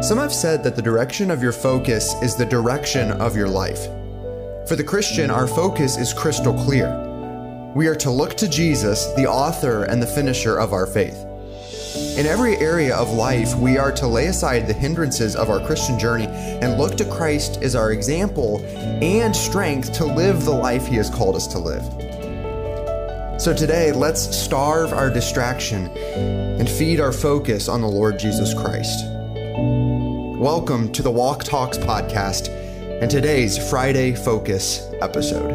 Some have said that the direction of your focus is the direction of your life. For the Christian, our focus is crystal clear. We are to look to Jesus, the author and the finisher of our faith. In every area of life, we are to lay aside the hindrances of our Christian journey and look to Christ as our example and strength to live the life He has called us to live. So today, let's starve our distraction and feed our focus on the Lord Jesus Christ. Welcome to the Walk Talks podcast and today's Friday Focus episode.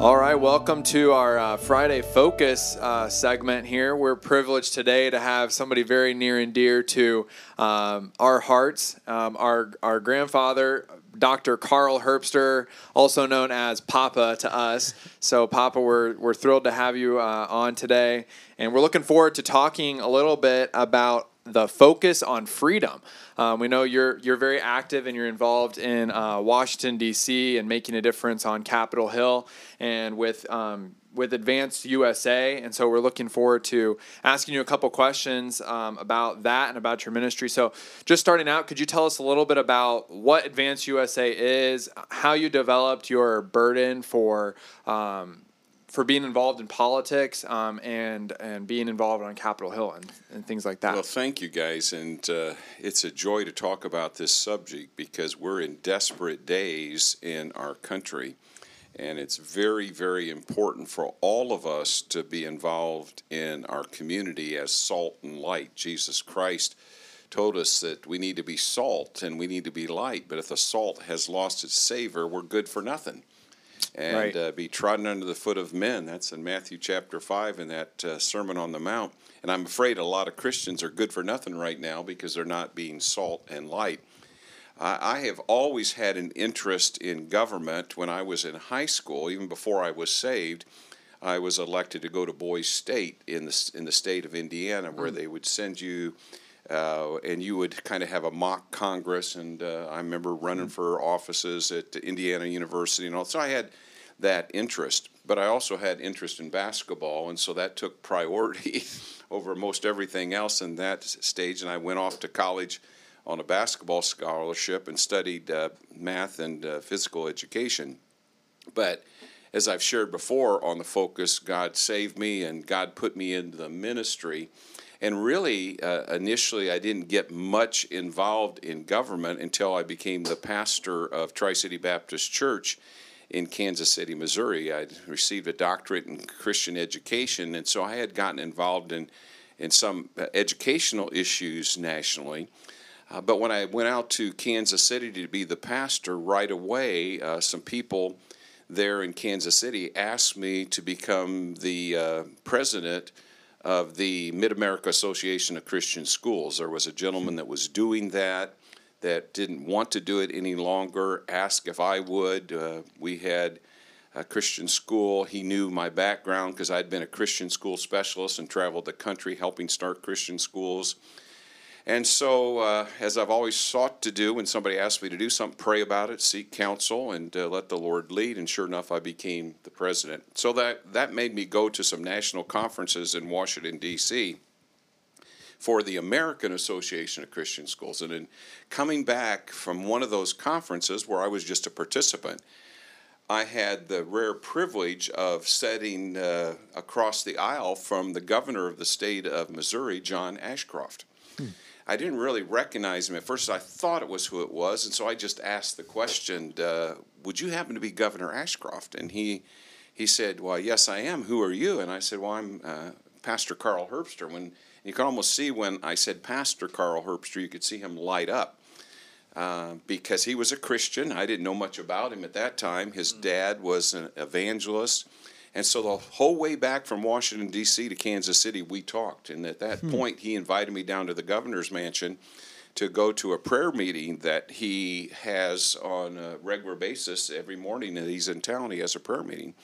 All right, welcome to our uh, Friday Focus uh, segment here. We're privileged today to have somebody very near and dear to um, our hearts, um, our, our grandfather, Dr. Carl Herbster, also known as Papa to us. So, Papa, we're, we're thrilled to have you uh, on today. And we're looking forward to talking a little bit about the focus on freedom. Um, we know you're you're very active and you're involved in uh, Washington D.C. and making a difference on Capitol Hill and with um, with Advance USA. And so we're looking forward to asking you a couple questions um, about that and about your ministry. So just starting out, could you tell us a little bit about what Advance USA is, how you developed your burden for um, for being involved in politics um, and and being involved on Capitol Hill and, and things like that. Well, thank you guys, and uh, it's a joy to talk about this subject because we're in desperate days in our country, and it's very very important for all of us to be involved in our community as salt and light. Jesus Christ told us that we need to be salt and we need to be light, but if the salt has lost its savor, we're good for nothing and Right. uh, be trodden under the foot of men. That's in Matthew chapter 5 in that uh, Sermon on the Mount. And I'm afraid a lot of Christians are good for nothing right now because they're not being salt and light. I, I have always had an interest in government when I was in high school, even before I was saved. I was elected to go to Boys State in the, in the state of Indiana, where they would send you uh, and you would kind of have a mock Congress. And uh, I remember running for offices at Indiana University and all. So I had that interest, but I also had interest in basketball, and so that took priority over most everything else in that stage. And I went off to college on a basketball scholarship and studied uh, math and uh, physical education. But as I've shared before on the focus, God saved me and God put me into the ministry. And really, uh, initially, I didn't get much involved in government until I became the pastor of Tri City Baptist Church in Kansas City, Missouri. I'd received a doctorate in Christian education, and so I had gotten involved in, in some uh, educational issues nationally. Uh, but when I went out to Kansas City to be the pastor, right away, uh, some people there in Kansas City asked me to become the uh, president of the Mid America Association of Christian Schools. There was a gentleman that was doing that that didn't want to do it any longer, asked if I would. Uh, we had a Christian school. He knew my background because I'd been a Christian school specialist and traveled the country helping start Christian schools. And so, uh, as I've always sought to do, when somebody asks me to do something, pray about it, seek counsel, and uh, let the Lord lead. And sure enough, I became the president. So that that made me go to some national conferences in Washington D.C. for the American Association of Christian Schools. And in coming back from one of those conferences where I was just a participant, I had the rare privilege of sitting uh, across the aisle from the governor of the state of Missouri, John Ashcroft. I didn't really recognize him at first. I thought it was who it was, and so I just asked the question, uh, "Would you happen to be Governor Ashcroft?" And he he said, "Well, yes, I am. Who are you?" And I said, "Well, I'm uh, Pastor Carl Herbster." When you can almost see when I said Pastor Carl Herbster, you could see him light up uh, because he was a Christian. I didn't know much about him at that time. His dad was an evangelist. And so the whole way back from Washington, D.C. to Kansas City, we talked. And at that point, he invited me down to the governor's mansion to go to a prayer meeting that he has on a regular basis every morning that he's in town. He has a prayer meeting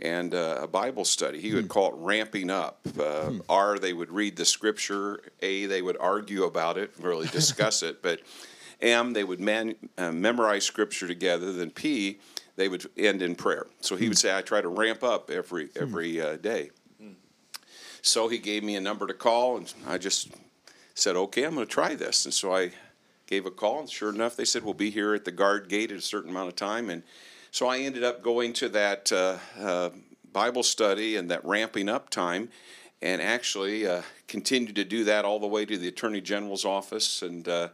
and uh, a Bible study. He would call it ramping up. Uh, R, they would read the scripture. A, they would argue about it, really discuss it. But M, they would man, uh, memorize scripture together. Then P, they would end in prayer. So he would say, I try to ramp up every every uh, day. So he gave me a number to call, and I just said, okay, I'm going to try this. And so I gave a call, and sure enough, they said, we'll be here at the guard gate at a certain amount of time. And so I ended up going to that uh, uh, Bible study and that ramping up time, and actually uh, continued to do that all the way to the Attorney General's office. And uh,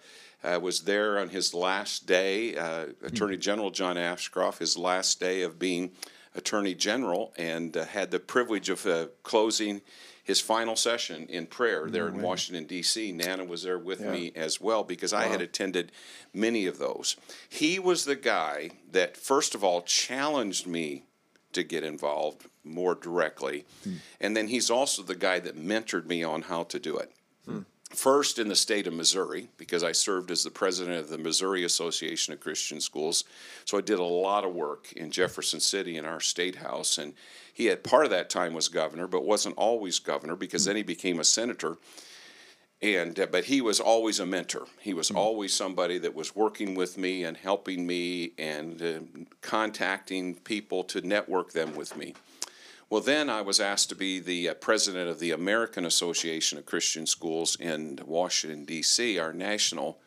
was there on his last day, uh, Attorney General John Ashcroft, his last day of being Attorney General, and uh, had the privilege of closing his final session in prayer there in Washington, D.C. Nana was there with Yeah. me as well because I had attended many of those. He was the guy that, first of all, challenged me to get involved more directly. Hmm. And then he's also the guy that mentored me on how to do it. Hmm. First in the state of Missouri, because I served as the president of the Missouri Association of Christian Schools. So I did a lot of work in Jefferson City in our state house. And he had part of that time was governor, but wasn't always governor because hmm. then he became a senator and uh, but he was always a mentor. He was always somebody that was working with me and helping me and uh, contacting people to network them with me. Well, then I was asked to be the uh, president of the American Association of Christian Schools in Washington D.C., our national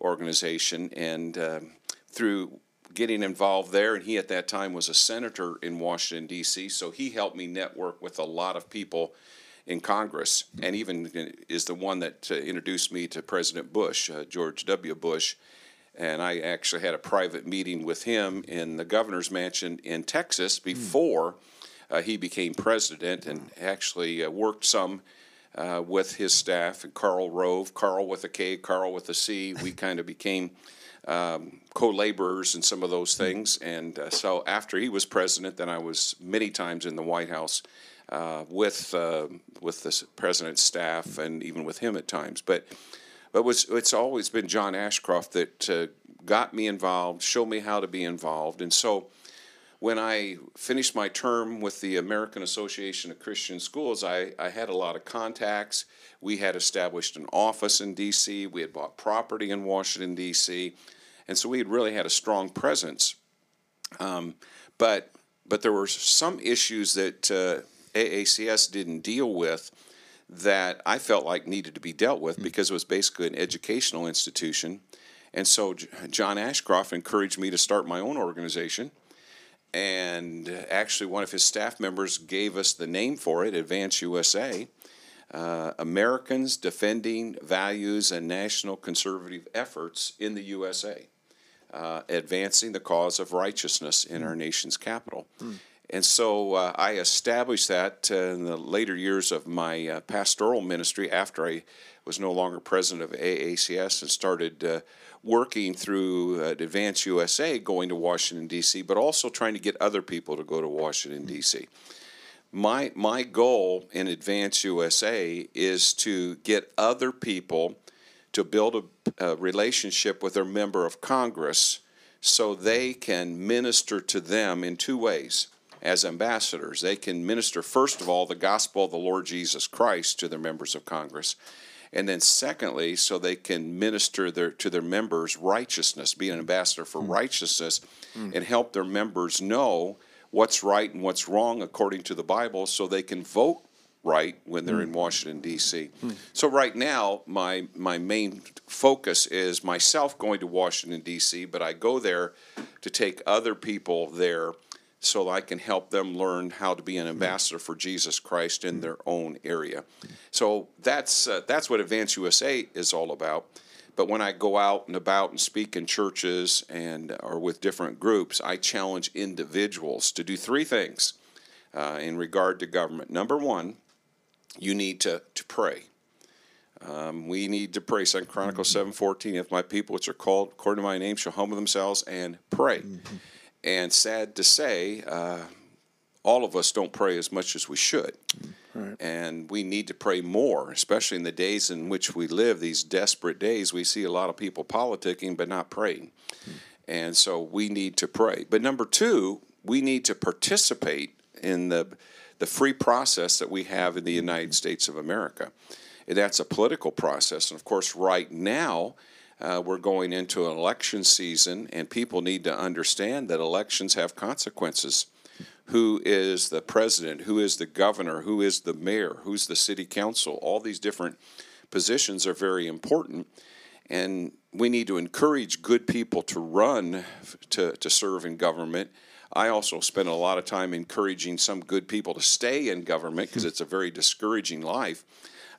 organization, and um through getting involved there, and he at that time was a senator in Washington D.C., so he helped me network with a lot of people in Congress, and even is the one that uh, introduced me to President Bush, uh, George W. Bush. And I actually had a private meeting with him in the governor's mansion in Texas before uh, he became president, and actually uh, worked some uh, with his staff. And Karl Rove, Carl with a K, Carl with a C. We kind of became um, co-laborers in some of those things. And uh, so after he was president, then I was many times in the White House uh, with uh, with the president's staff and even with him at times. But but was it's always been John Ashcroft that uh, got me involved, showed me how to be involved, and so. When I finished my term with the American Association of Christian Schools, I, I had a lot of contacts. We had established an office in D.C., we had bought property in Washington, D.C., and so we had really had a strong presence. Um, but but there were some issues that uh, AACS didn't deal with that I felt like needed to be dealt with because it was basically an educational institution. And so John Ashcroft encouraged me to start my own organization. And actually, one of his staff members gave us the name for it, Advance USA. Uh, Americans defending values and national conservative efforts in the USA uh, advancing the cause of righteousness in our nation's capital. And so uh, I established that uh, in the later years of my uh, pastoral ministry after I was no longer president of AACS and started uh, working through uh, Advance USA, going to Washington, D.C., but also trying to get other people to go to Washington, D.C. My, my goal in Advance USA is to get other people to build a, a relationship with their member of Congress so they can minister to them in two ways as ambassadors. They can minister, first of all, the gospel of the Lord Jesus Christ to their members of Congress. And then, secondly, so they can minister their, to their members righteousness, be an ambassador for hmm. righteousness, hmm. and help their members know what's right and what's wrong according to the Bible so they can vote right when they're in hmm. Washington D.C. So right now, my my main focus is myself going to Washington D.C., but I go there to take other people there so I can help them learn how to be an ambassador for Jesus Christ in their own area. So that's uh, that's what Advance USA is all about. But when I go out and about and speak in churches and or with different groups, I challenge individuals to do three things uh, in regard to government. Number one, you need to, to pray. Um, we need to pray. Second Chronicles seven fourteen. If my people, which are called according to my name, shall humble themselves and pray. And sad to say, uh, all of us don't pray as much as we should. And we need to pray more, especially in the days in which we live, these desperate days. We see a lot of people politicking but not praying. And so we need to pray. But number two, we need to participate in the, the free process that we have in the United States of America. And that's a political process. And of course, right now, Uh, we're going into an election season, and people need to understand that elections have consequences. Who is the president? Who is the governor? Who is the mayor? Who's the city council? All these different positions are very important, and we need to encourage good people to run to, to serve in government. I also spend a lot of time encouraging some good people to stay in government because it's a very discouraging life.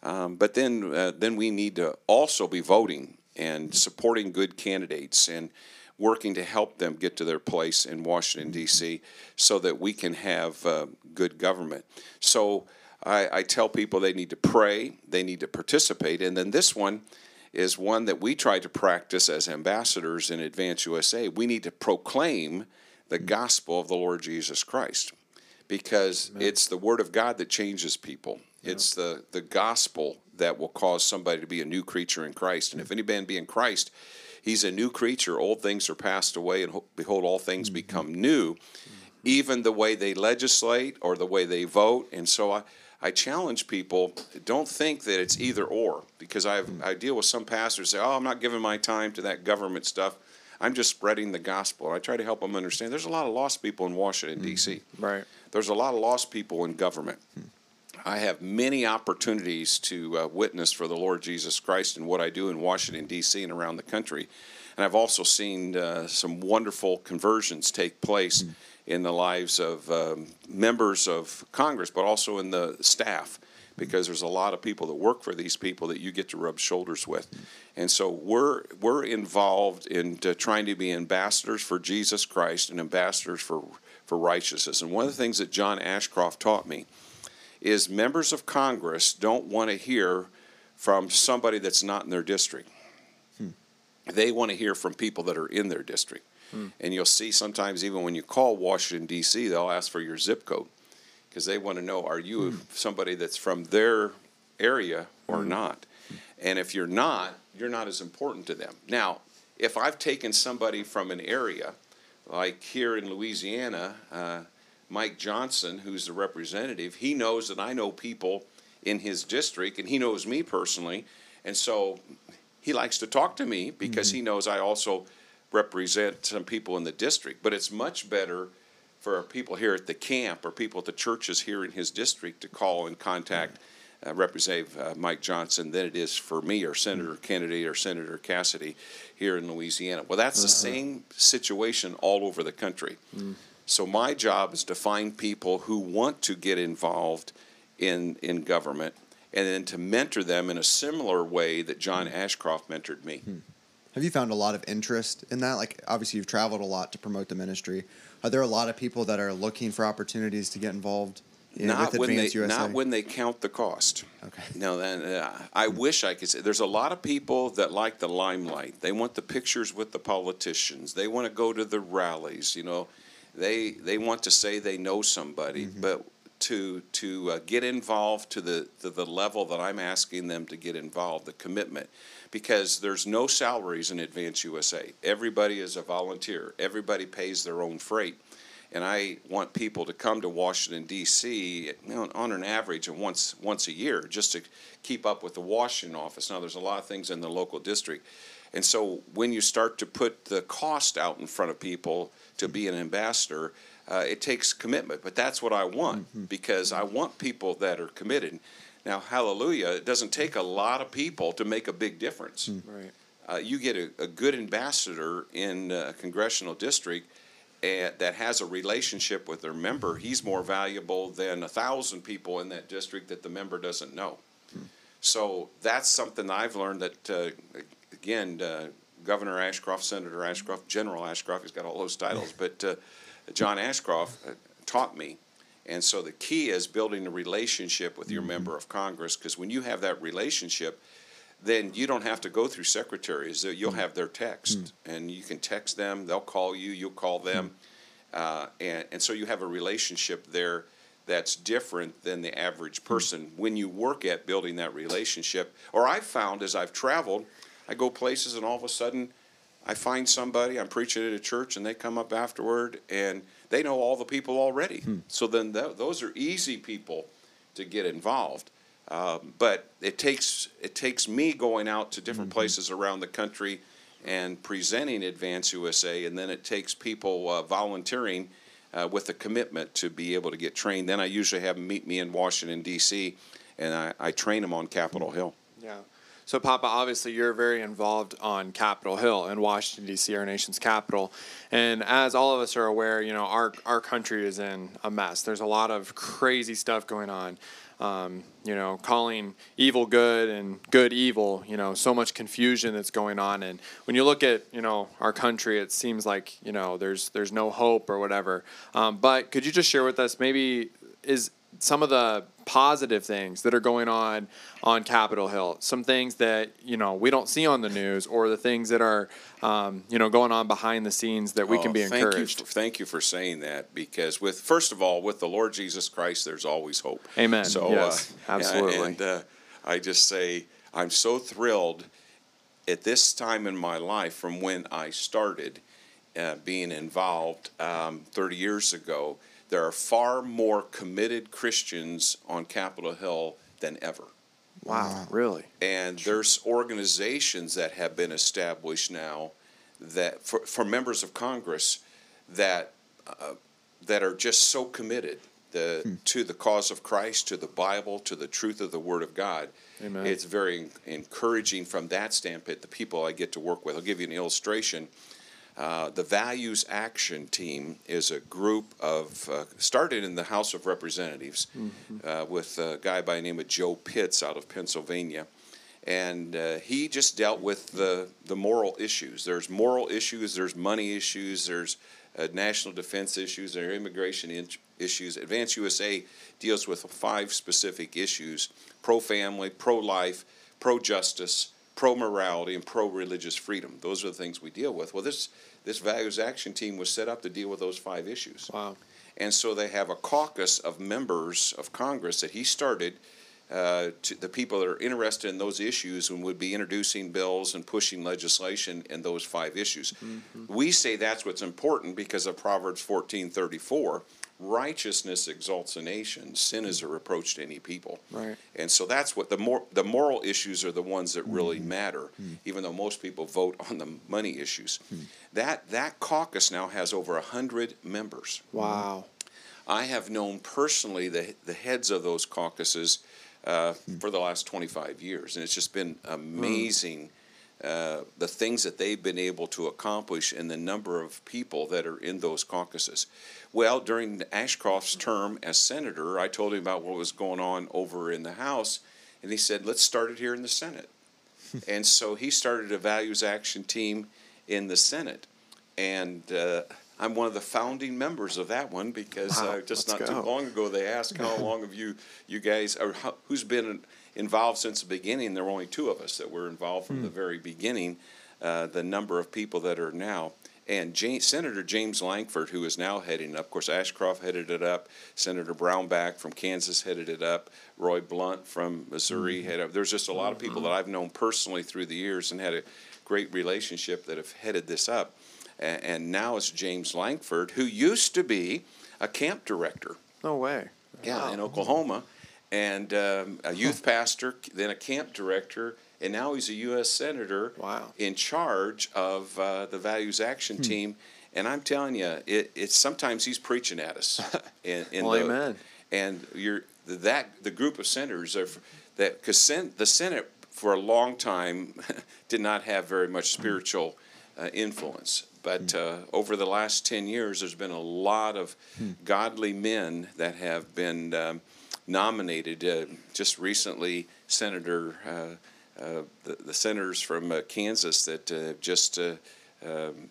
Um, but then, uh, then we need to also be voting and supporting good candidates and working to help them get to their place in Washington, D.C., so that we can have uh, good government. So I, I, tell people they need to pray, they need to participate. And then this one is one that we try to practice as ambassadors in Advance USA. We need to proclaim the gospel of the Lord Jesus Christ because Amen. it's the word of God that changes people. It's the, the gospel that will cause somebody to be a new creature in Christ. And if any man be in Christ, he's a new creature. Old things are passed away, and behold, all things mm-hmm. become new, mm-hmm. even the way they legislate or the way they vote. And so I, I challenge people don't think that it's either or, because I, mm-hmm. I deal with some pastors say, oh, I'm not giving my time to that government stuff. I'm just spreading the gospel. And I try to help them understand there's a lot of lost people in Washington, mm-hmm. D.C. Right. There's a lot of lost people in government. I have many opportunities to uh, witness for the Lord Jesus Christ in what I do in Washington, D.C., and around the country. And I've also seen uh, some wonderful conversions take place mm. in the lives of um, members of Congress, but also in the staff, because there's a lot of people that work for these people that you get to rub shoulders with. And so we're, we're involved in uh, trying to be ambassadors for Jesus Christ and ambassadors for, for righteousness. And one of the things that John Ashcroft taught me is members of Congress don't want to hear from somebody that's not in their district. Hmm. They want to hear from people that are in their district. Hmm. And you'll see sometimes, even when you call Washington, D.C., they'll ask for your zip code because they want to know are you hmm. somebody that's from their area or hmm. not? And if you're not, you're not as important to them. Now, if I've taken somebody from an area, like here in Louisiana, uh, Mike Johnson, who's the representative, he knows that I know people in his district and he knows me personally. And so he likes to talk to me because mm-hmm. he knows I also represent some people in the district. But it's much better for people here at the camp or people at the churches here in his district to call and contact uh, Representative uh, Mike Johnson than it is for me or Senator mm-hmm. Kennedy or Senator Cassidy here in Louisiana. Well, that's uh-huh. the same situation all over the country. Mm. So my job is to find people who want to get involved in in government, and then to mentor them in a similar way that John hmm. Ashcroft mentored me. Hmm. Have you found a lot of interest in that? Like, obviously, you've traveled a lot to promote the ministry. Are there a lot of people that are looking for opportunities to get involved? In, not when they USA? not when they count the cost. Okay. No, then uh, I wish I could say. There's a lot of people that like the limelight. They want the pictures with the politicians. They want to go to the rallies. You know, they they want to say they know somebody, mm-hmm. but to to uh, get involved to the to the level that I'm asking them to get involved, the commitment, because there's no salaries in Advance USA. Everybody is a volunteer. Everybody pays their own freight, and I want people to come to Washington D.C. You know, on an average of once once a year, just to keep up with the Washington office. Now, there's a lot of things in the local district, and so when you start to put the cost out in front of people to be an ambassador, uh, it takes commitment. But that's what I want mm-hmm. because I want people that are committed. Now, hallelujah, it doesn't take a lot of people to make a big difference. Mm. Right. Uh, you get a, a, good ambassador in a congressional district and, that has a relationship with their member. He's more valuable than a thousand people in that district that the member doesn't know. Mm. So that's something I've learned that, uh, again, uh, Governor Ashcroft, Senator Ashcroft, General Ashcroft, he's got all those titles, but uh, John Ashcroft uh, taught me. And so the key is building a relationship with your mm-hmm. member of Congress because when you have that relationship, then you don't have to go through secretaries. You'll mm. have their text, mm. and you can text them. They'll call you. You'll call them, mm. uh, and and so you have a relationship there that's different than the average person when you work at building that relationship. Or I've found as I've traveled, I go places and all of a sudden I find somebody, I'm preaching at a church, and they come up afterward and they know all the people already. Hmm. So then th- those are easy people to get involved. Um, but it takes it takes me going out to different Mm-hmm. places around the country and presenting Advance USA, and then it takes people uh, volunteering uh, with a commitment to be able to get trained. Then I usually have them meet me in Washington D.C. and I, I train them on Capitol Hill. Yeah. So, Papa, obviously, you're very involved on Capitol Hill in Washington, D.C., our nation's capital. And as all of us are aware, you know, our, our country is in a mess. There's a lot of crazy stuff going on. Um, you know, calling evil good and good evil, you know, so much confusion that's going on. And when you look at, you know, our country, it seems like, you know, there's, there's no hope or whatever. Um, but could you just share with us maybe is some of the positive things that are going on on Capitol Hill, some things that you know we don't see on the news, or the things that are um, you know going on behind the scenes that we can Oh, be thank encouraged. You for, thank you for saying that because with first of all, with the Lord Jesus Christ, there's always hope. Amen. So Yes, uh, absolutely. And uh, I just say I'm so thrilled at this time in my life from when I started uh, being involved um, 30 years ago. There are far more committed Christians on Capitol Hill than ever. Wow, really? And there's organizations that have been established now that for, for members of Congress that uh, that are just so committed the, to the cause of Christ, to the Bible, to the truth of the Word of God. Amen. It's very encouraging from that standpoint. The people I get to work with. I'll give you an illustration. Uh, the Values Action Team is a group of, uh, started in the House of Representatives uh, with a guy by the name of Joe Pitts out of Pennsylvania. And uh, he just dealt with the, the moral issues. There's moral issues, there's money issues, there's uh, national defense issues, there are immigration in- issues. Advance USA deals with five specific issues pro family, pro life, pro justice, pro morality, and pro religious freedom. Those are the things we deal with. Well, this, this Values Action Team was set up to deal with those five issues. Wow. And so they have a caucus of members of Congress that he started uh, to the people that are interested in those issues and would be introducing bills and pushing legislation in those five issues. We say that's what's important because of Proverbs fourteen thirty four. Righteousness exalts a nation. Sin is a reproach to any people. Right. And so that's what the more the moral issues are the ones that really mm-hmm. matter, mm-hmm. even though most people vote on the money issues. Mm-hmm. That that caucus now has over a hundred members. Wow. I have known personally the the heads of those caucuses uh, for the last 25 years, and it's just been mm. amazing uh, the things that they've been able to accomplish and the number of people that are in those caucuses. Well, during Ashcroft's term as senator, I told him about what was going on over in the House, and he said, "Let's start it here in the Senate." and so he started a values action team in the Senate, and uh, I'm one of the founding members of that one because Wow, uh, just not too long ago they asked how long have you you guys or how, who's been involved since the beginning. There were only two of us that were involved from the hmm. very beginning. Uh, the number of people that are now. And James, Senator James Lankford, who is now heading up, of course, Ashcroft headed it up. Senator Brownback from Kansas headed it up. Roy Blunt from Missouri hmm. headed up. There's just a lot of people hmm. that I've known personally through the years and had a great relationship that have headed this up. And, and now it's James Lankford, who used to be a camp director. No way. Yeah, in Oklahoma, and um, a youth pastor, then a camp director, and now he's a U.S. senator. Wow. In charge of uh, the Values Action Team, and I'm telling you, it, it's sometimes he's preaching at us. In, in Well, the, amen. And you're that the group of senators are that because sen, the Senate for a long time did not have very much spiritual uh, influence. But uh, over the last 10 years, there's been a lot of godly men that have been um, nominated. Uh, just recently, Senator, uh, uh, the, the senators from uh, Kansas that uh, just uh, um,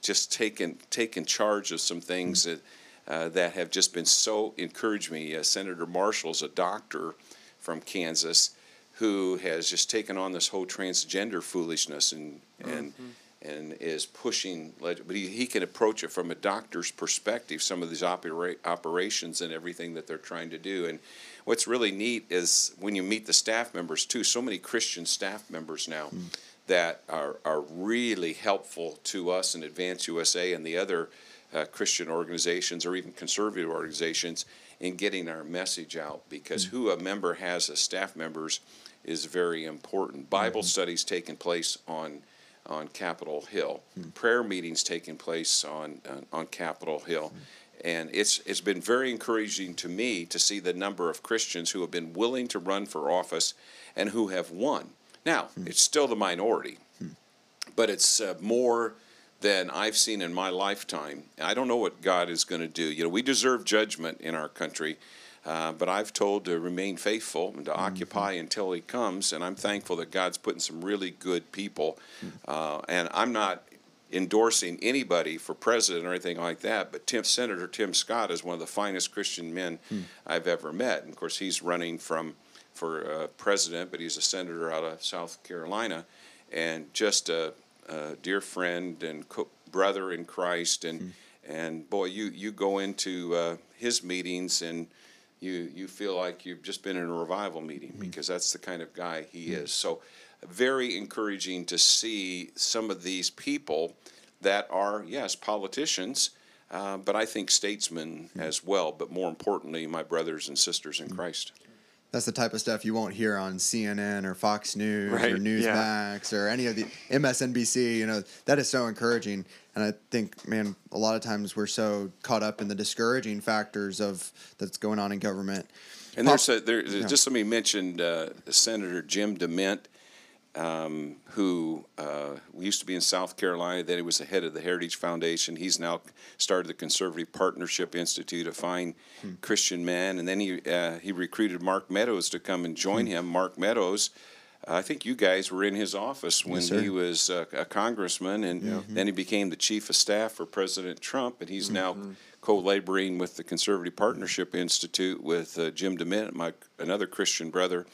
just taken taken charge of some things that that have just been so encouraged me. Senator Marshall's a doctor from Kansas who has just taken on this whole transgender foolishness and and and is pushing. But he, he can approach it from a doctor's perspective. Some of these opera, operations and everything that they're trying to do. And what's really neat is when you meet the staff members too. So many Christian staff members now that are, are really helpful to us in Advance USA and the other uh, Christian organizations or even conservative organizations in getting our message out because mm-hmm. who a member has as staff members is very important. Bible mm-hmm. studies taking place on on Capitol Hill, mm-hmm. prayer meetings taking place on on, on Capitol Hill. And it's it's been very encouraging to me to see the number of Christians who have been willing to run for office and who have won. Now, hmm. it's still the minority, hmm. but it's uh, more than I've seen in my lifetime. I don't know what God is going to do. You know, we deserve judgment in our country, uh, but I've told to remain faithful and to mm-hmm. occupy until He comes. And I'm thankful that God's putting some really good people. Hmm. Uh, and I'm not endorsing anybody for president or anything like that, but Tim, Senator Tim Scott is one of the finest Christian men hmm. I've ever met. And of course, he's running from for uh, president, but he's a senator out of South Carolina, and just a, a dear friend and co- brother in Christ. And mm. and boy, you you go into uh, his meetings and you you feel like you've just been in a revival meeting mm. because that's the kind of guy he mm. is. So very encouraging to see some of these people that are yes politicians. Uh, but I think statesmen as well, but more importantly, my brothers and sisters in Christ that's the type of stuff you won't hear on CNN or Fox News right. or Newsmax yeah. or any of the MSNBC. You know that is so encouraging, and I think, man, a lot of times we're so caught up in the discouraging factors of that's going on in government. And Pop, there's a, there, yeah. just let me mention uh, Senator Jim DeMint um, who uh, used to be in South Carolina. Then he was the head of the Heritage Foundation. He's now started the Conservative Partnership Institute, a fine hmm. Christian man. And then he uh, he recruited Mark Meadows to come and join hmm. him. Mark Meadows. Uh, I think you guys were in his office when yes, he was uh, a congressman, and yeah. then he became the chief of staff for President Trump, and he's mm-hmm. now co-laboring with the Conservative Partnership Institute with uh, Jim DeMint, my another Christian brother,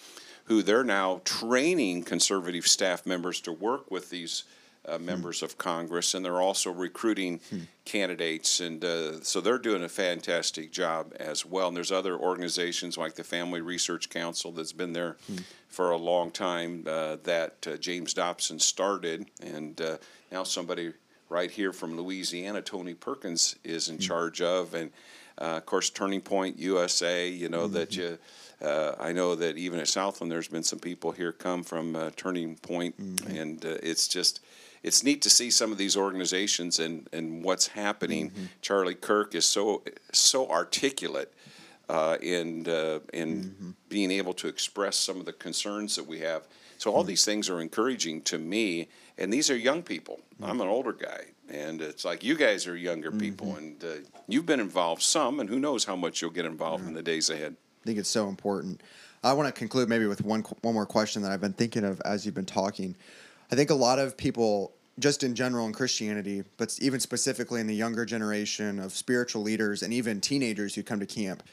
who they're now training conservative staff members to work with these uh, members of Congress, and they're also recruiting hmm. candidates, and uh, so they're doing a fantastic job as well. And there's other organizations like the Family Research Council that's been there hmm. for a long time uh, that uh, James Dobson started, and uh, now somebody right here from Louisiana, Tony Perkins, is in hmm. charge of, and uh, of course Turning Point USA. You know that mm-hmm. you uh, I know that even at Southland, there's been some people here come from uh, Turning Point, mm-hmm. and uh, it's just it's neat to see some of these organizations and, and what's happening. Mm-hmm. Charlie Kirk is so so articulate uh, in uh, in mm-hmm. being able to express some of the concerns that we have. So all mm-hmm. these things are encouraging to me, and these are young people. Mm-hmm. I'm an older guy, and it's like you guys are younger people, mm-hmm. and uh, you've been involved some, and who knows how much you'll get involved in the days ahead. Think it's so important. I want to conclude maybe with one one more question that I've been thinking of as you've been talking. I think a lot of people, just in general in Christianity, but even specifically in the younger generation of spiritual leaders and even teenagers who come to camp,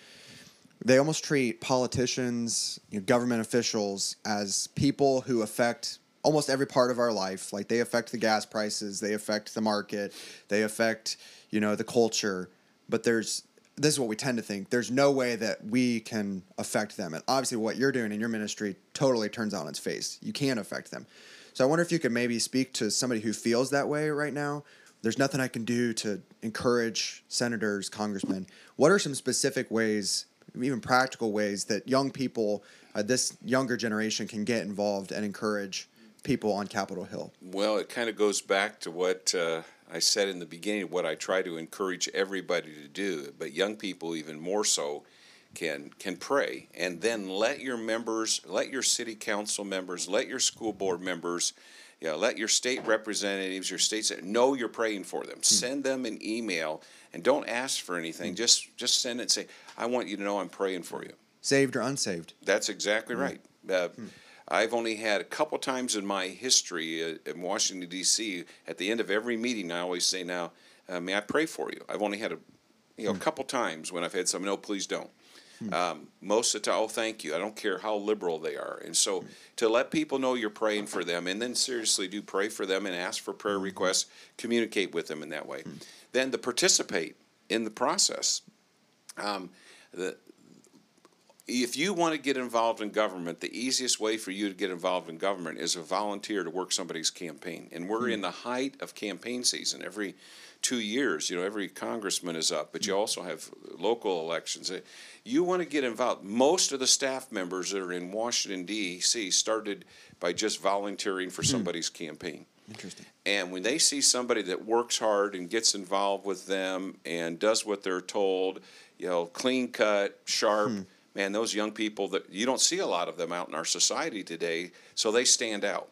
they almost treat politicians, you know, government officials as people who affect almost every part of our life. Like they affect the gas prices, they affect the market, they affect you know the culture. But there's this is what we tend to think. There's no way that we can affect them. And obviously, what you're doing in your ministry totally turns on its face. You can't affect them. So I wonder if you could maybe speak to somebody who feels that way right now. There's nothing I can do to encourage senators, congressmen. What are some specific ways, even practical ways, that young people, uh, this younger generation, can get involved and encourage people on Capitol Hill? Well, it kind of goes back to what. Uh I said in the beginning what I try to encourage everybody to do, but young people even more so can can pray and then let your members, let your city council members, let your school board members, you know, let your state representatives, your states know you're praying for them. Hmm. Send them an email and don't ask for anything. Hmm. Just just send it and say, I want you to know I'm praying for you. Saved or unsaved. That's exactly hmm. right. Uh. I've only had a couple times in my history uh, in Washington D.C. At the end of every meeting, I always say, "Now, uh, may I pray for you?" I've only had a, you know, a hmm. couple times when I've had some. No, please don't. Hmm. Um, most of the time, oh, thank you. I don't care how liberal they are. And so hmm. to let people know you're praying for them and then seriously do pray for them and ask for prayer requests, communicate with them in that way. Then to participate in the process. Um, the, if you want to get involved in government, the easiest way for you to get involved in government is a volunteer to work somebody's campaign. And we're hmm. in the height of campaign season. Every two years, you know, every congressman is up, but you hmm. also have local elections. Uh, You want to get involved. Most of the staff members that are in Washington, D.C., started by just volunteering for hmm. somebody's campaign. Interesting. And when they see somebody that works hard and gets involved with them and does what they're told, you know, clean cut, sharp, man, those young people that you don't see a lot of them out in our society today, so they stand out.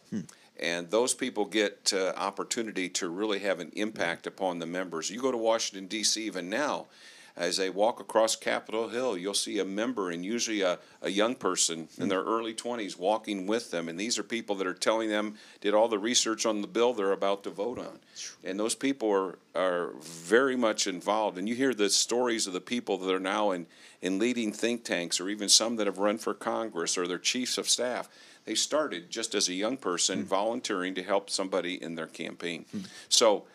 And those people get uh, opportunity to really have an impact upon the members. You go to Washington D.C. even now, as they walk across Capitol Hill, you'll see a member and usually a, a young person in their early 20s walking with them. And these are people that are telling them, did all the research on the bill they're about to vote on. And those people are, are very much involved. And you hear the stories of the people that are now in, in leading think tanks or even some that have run for Congress or their chiefs of staff. They started just as a young person hmm. volunteering to help somebody in their campaign. Hmm. So,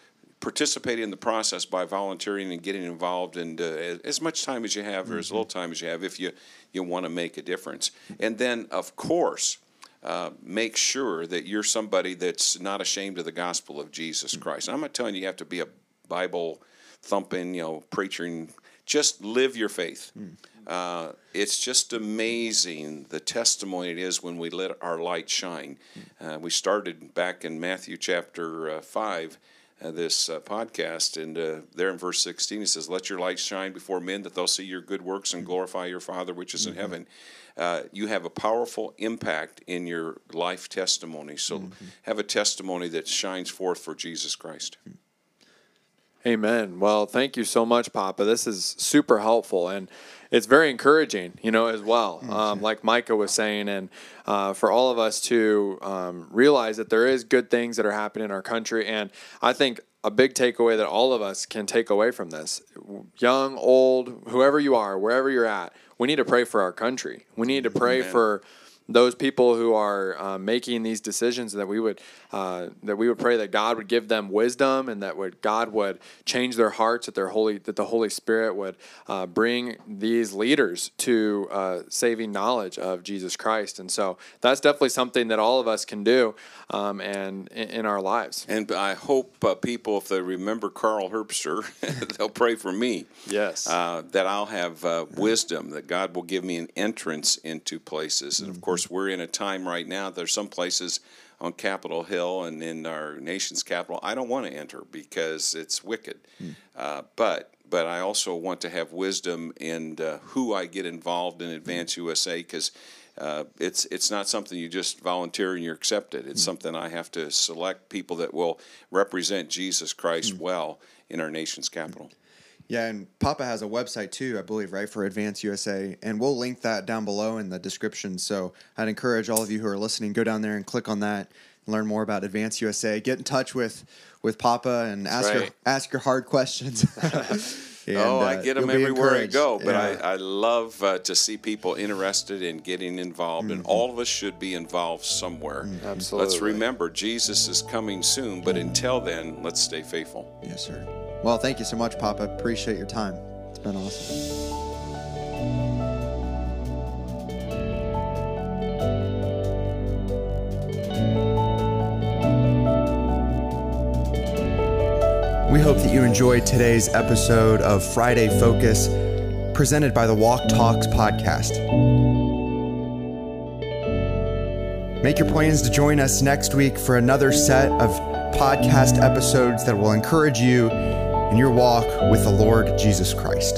participate in the process by volunteering and getting involved and uh, as- much time as you have or as little time as you have if you, you want to make a difference. And then, of course, uh, make sure that you're somebody that's not ashamed of the gospel of Jesus Christ. I'm not telling you you have to be a Bible thumping, you know, preaching. Just live your faith. Uh, it's just amazing the testimony it is when we let our light shine. Uh, we started back in Matthew chapter uh, 5, uh, this uh, podcast, and uh, there in verse 16 it says, Let your light shine before men that they'll see your good works and glorify your Father which is in heaven. Uh, you have a powerful impact in your life testimony. So have a testimony that shines forth for Jesus Christ. Amen. Well, thank you so much, Papa. This is super helpful and it's very encouraging, you know, as well. Um, like Micah was saying, and uh, for all of us to um, realize that there is good things that are happening in our country. And I think a big takeaway that all of us can take away from this, young, old, whoever you are, wherever you're at, we need to pray for our country. We need to pray Amen. for those people who are uh, making these decisions that we would uh, that we would pray that God would give them wisdom and that would God would change their hearts that their holy that the Holy Spirit would uh, bring these leaders to uh, saving knowledge of Jesus Christ and so that's definitely something that all of us can do um, and in, in our lives And I hope uh, people, if they remember Carl Herbster, they'll pray for me. Yes. Uh, that I'll have uh, wisdom, that God will give me an entrance into places. And of course, we're in a time right now, there's some places on Capitol Hill and in our nation's capital I don't want to enter because it's wicked. Uh, but but I also want to have wisdom in uh, who I get involved in Advance USA because uh, it's it's not something you just volunteer and you're accepted. It's something I have to select people that will represent Jesus Christ well in our nation's capital. Yeah, and Papa has a website too, I believe, right, for Advance USA. And we'll link that down below in the description. So I'd encourage all of you who are listening, go down there and click on that, learn more about Advance USA. Get in touch with with Papa and ask your ask your hard questions. And, oh, I uh, get them you'll everywhere I go. But Yeah. I, I love uh, to see people interested in getting involved, and all of us should be involved somewhere. Absolutely. Let's remember Jesus is coming soon, but until then, let's stay faithful. Yes, sir. Well, thank you so much, Papa. Appreciate your time. It's been awesome. We hope that you enjoyed today's episode of Friday Focus, presented by the Walk Talks podcast. Make your plans to join us next week for another set of podcast episodes that will encourage you in your walk with the Lord Jesus Christ.